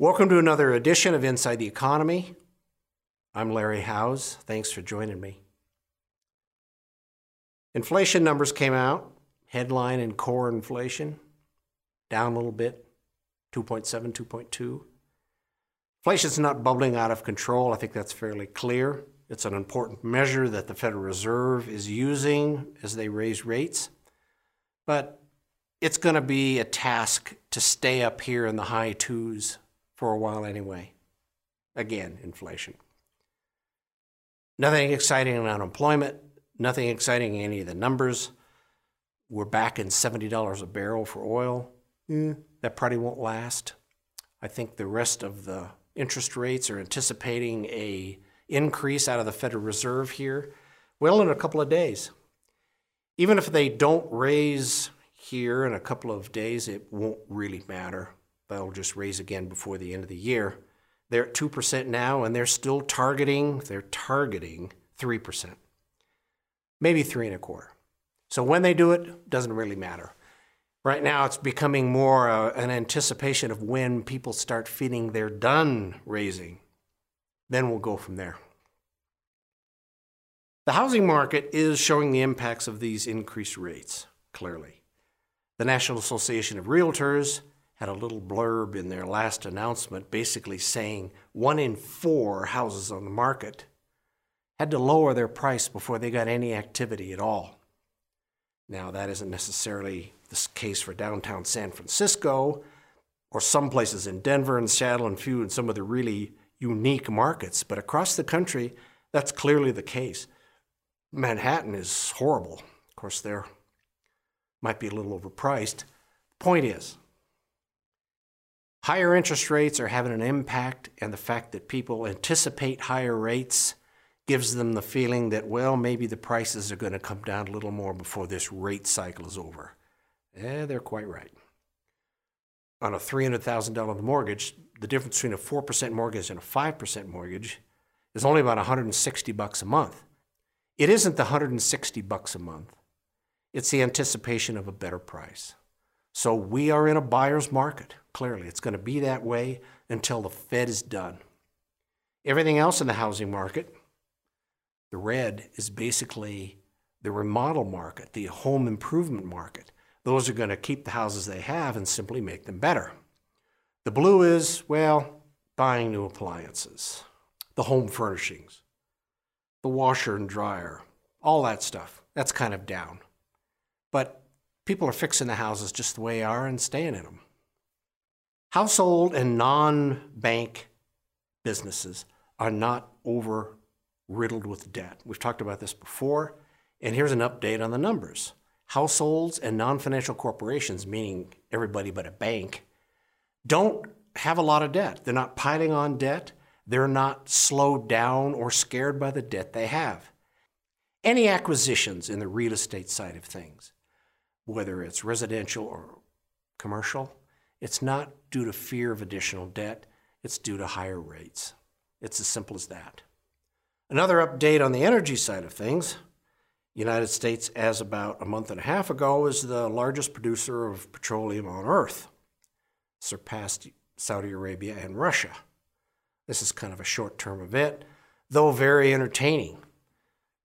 Welcome to another edition of Inside the Economy. I'm Larry Howes. Thanks for joining me. Inflation numbers came out, headline and core inflation, down a little bit, 2.7, 2.2. Inflation's not bubbling out of control. I think that's fairly clear. It's an important measure that the Federal Reserve is using as they raise rates. But it's going to be a task to stay up here in the high twos for a while anyway. Again, inflation. Nothing exciting in unemployment, nothing exciting in any of the numbers. We're back in $70 a barrel for oil. Mm, that probably won't last. I think the rest of the interest rates are anticipating a increase out of the Federal Reserve here, well, in a couple of days. Even if they don't raise here in a couple of days, it won't really matter they'll just raise again before the end of the year. They're at 2% now, and they're still targeting, they're targeting 3%, maybe three and a quarter. So when they do it, doesn't really matter. Right now, it's becoming more uh, an anticipation of when people start feeling they're done raising. Then we'll go from there. The housing market is showing the impacts of these increased rates, clearly. The National Association of Realtors had a little blurb in their last announcement basically saying one in four houses on the market had to lower their price before they got any activity at all. Now, that isn't necessarily the case for downtown San Francisco or some places in Denver and Seattle and few in some of the really unique markets, but across the country, that's clearly the case. Manhattan is horrible. Of course, there might be a little overpriced. The point is, Higher interest rates are having an impact, and the fact that people anticipate higher rates gives them the feeling that, well, maybe the prices are going to come down a little more before this rate cycle is over. Yeah, they're quite right. On a $300,000 mortgage, the difference between a 4% mortgage and a 5% mortgage is only about 160 bucks a month. It isn't the 160 bucks a month. It's the anticipation of a better price. So we are in a buyer's market, clearly. It's going to be that way until the Fed is done. Everything else in the housing market, the red is basically the remodel market, the home improvement market. Those are going to keep the houses they have and simply make them better. The blue is, well, buying new appliances, the home furnishings, the washer and dryer, all that stuff. That's kind of down. But people are fixing the houses just the way they are and staying in them. Household and non bank businesses are not over riddled with debt. We've talked about this before, and here's an update on the numbers. Households and non financial corporations, meaning everybody but a bank, don't have a lot of debt. They're not piling on debt. They're not slowed down or scared by the debt they have. Any acquisitions in the real estate side of things whether it's residential or commercial, it's not due to fear of additional debt, it's due to higher rates. It's as simple as that. Another update on the energy side of things United States, as about a month and a half ago, is the largest producer of petroleum on earth, surpassed Saudi Arabia and Russia. This is kind of a short term event, though very entertaining.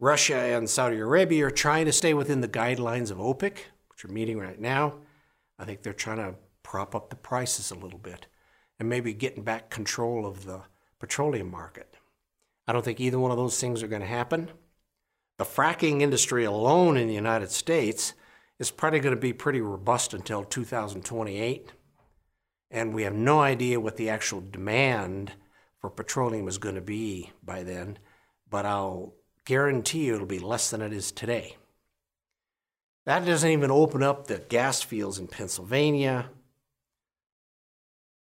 Russia and Saudi Arabia are trying to stay within the guidelines of OPEC, are meeting right now. I think they're trying to prop up the prices a little bit and maybe getting back control of the petroleum market. I don't think either one of those things are going to happen. The fracking industry alone in the United States is probably going to be pretty robust until 2028. And we have no idea what the actual demand for petroleum is going to be by then, but I'll guarantee you it'll be less than it is today. That doesn't even open up the gas fields in Pennsylvania,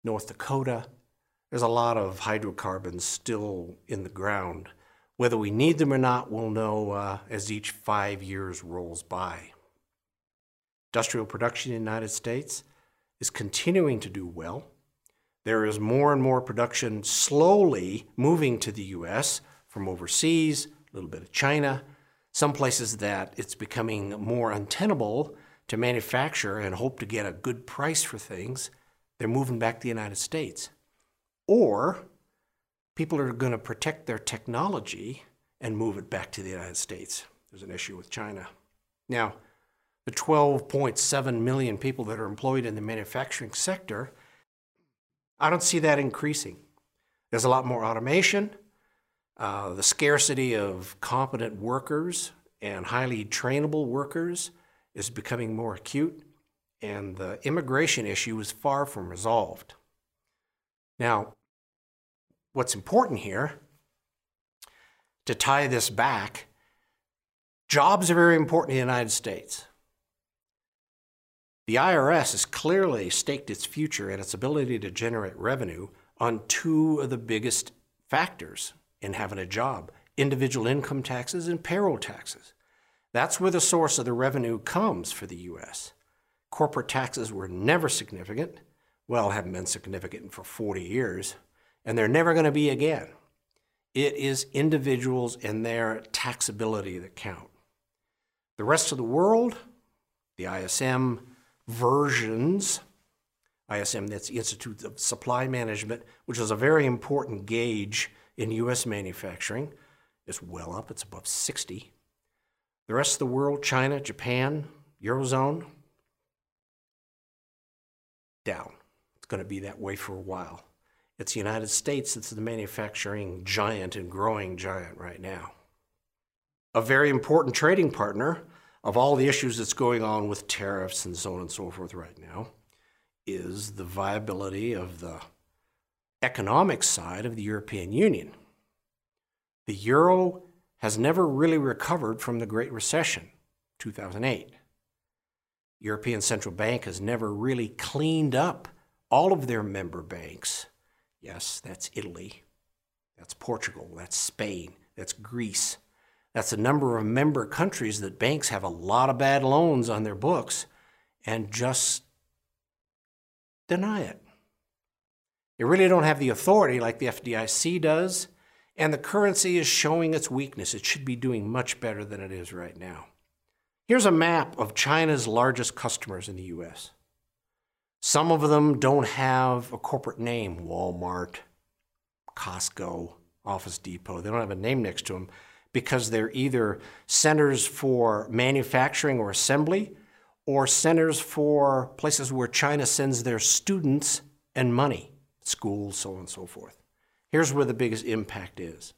North Dakota. There's a lot of hydrocarbons still in the ground. Whether we need them or not, we'll know uh, as each five years rolls by. Industrial production in the United States is continuing to do well. There is more and more production slowly moving to the U.S. from overseas, a little bit of China, some places that it's becoming more untenable to manufacture and hope to get a good price for things, they're moving back to the United States. or people are going to protect their technology and move it back to the United States. There's an issue with China. Now, the 12.7 million people that are employed in the manufacturing sector, I don't see that increasing. There's a lot more automation. Uh, the scarcity of competent workers and highly trainable workers is becoming more acute, and the immigration issue is far from resolved. Now, what's important here to tie this back jobs are very important in the United States. The IRS has clearly staked its future and its ability to generate revenue on two of the biggest factors in having a job individual income taxes and payroll taxes. That's where the source of the revenue comes for the U.S. Corporate taxes were never significant, well, haven't been significant for 40 years, and they're never going to be again. It is individuals and their taxability that count. The rest of the world, the ISM versions, ISM, that's the Institute of Supply Management, which is a very important gauge in U.S. manufacturing, is well up. It's above 60. The rest of the world, China, Japan, Eurozone, down. It's going to be that way for a while. It's the United States that's the manufacturing giant and growing giant right now. A very important trading partner of all the issues that's going on with tariffs and so on and so forth right now is the viability of the economic side of the European Union. The euro has never really recovered from the Great Recession, 2008. European Central Bank has never really cleaned up all of their member banks Yes, that's Italy. That's Portugal. That's Spain. That's Greece. That's a number of member countries that banks have a lot of bad loans on their books and just deny it. They really don't have the authority like the FDIC does, and the currency is showing its weakness. It should be doing much better than it is right now. Here's a map of China's largest customers in the US. Some of them don't have a corporate name Walmart, Costco, Office Depot. They don't have a name next to them because they're either centers for manufacturing or assembly or centers for places where China sends their students and money, schools, so on and so forth. Here's where the biggest impact is.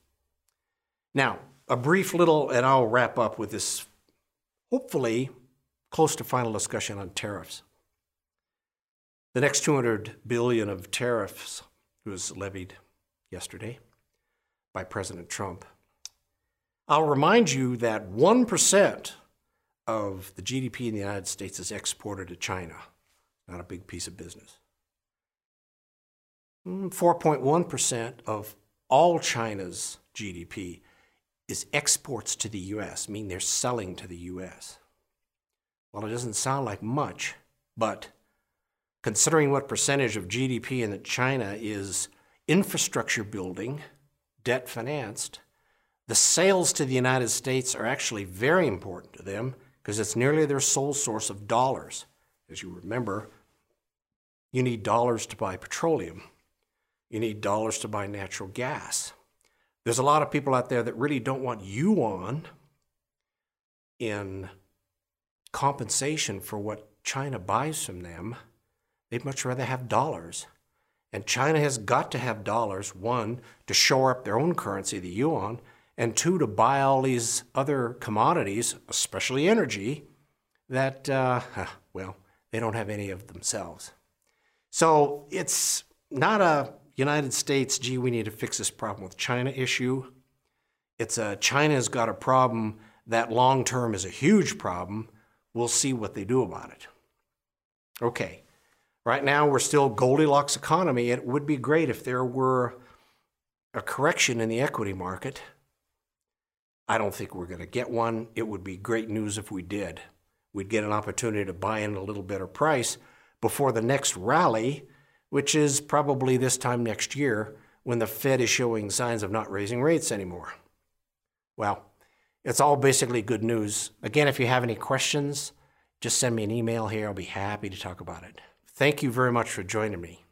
Now, a brief little, and I'll wrap up with this hopefully close to final discussion on tariffs. The next 200 billion of tariffs was levied yesterday by President Trump. I'll remind you that 1% of the GDP in the United States is exported to China. Not a big piece of business. 4.1% mm, of all China's GDP is exports to the US, meaning they're selling to the US. Well, it doesn't sound like much, but considering what percentage of GDP in China is infrastructure building, debt financed, the sales to the United States are actually very important to them because it's nearly their sole source of dollars. As you remember, you need dollars to buy petroleum. You need dollars to buy natural gas. There's a lot of people out there that really don't want yuan in compensation for what China buys from them They'd much rather have dollars. And China has got to have dollars, one, to shore up their own currency, the yuan, and two, to buy all these other commodities, especially energy, that, uh, well, they don't have any of themselves. So it's not a United States, gee, we need to fix this problem with China issue. It's a China's got a problem that long term is a huge problem. We'll see what they do about it. Okay. Right now, we're still Goldilocks economy. It would be great if there were a correction in the equity market. I don't think we're going to get one. It would be great news if we did. We'd get an opportunity to buy in a little better price before the next rally, which is probably this time next year when the Fed is showing signs of not raising rates anymore. Well, it's all basically good news. Again, if you have any questions, just send me an email here. I'll be happy to talk about it. Thank you very much for joining me.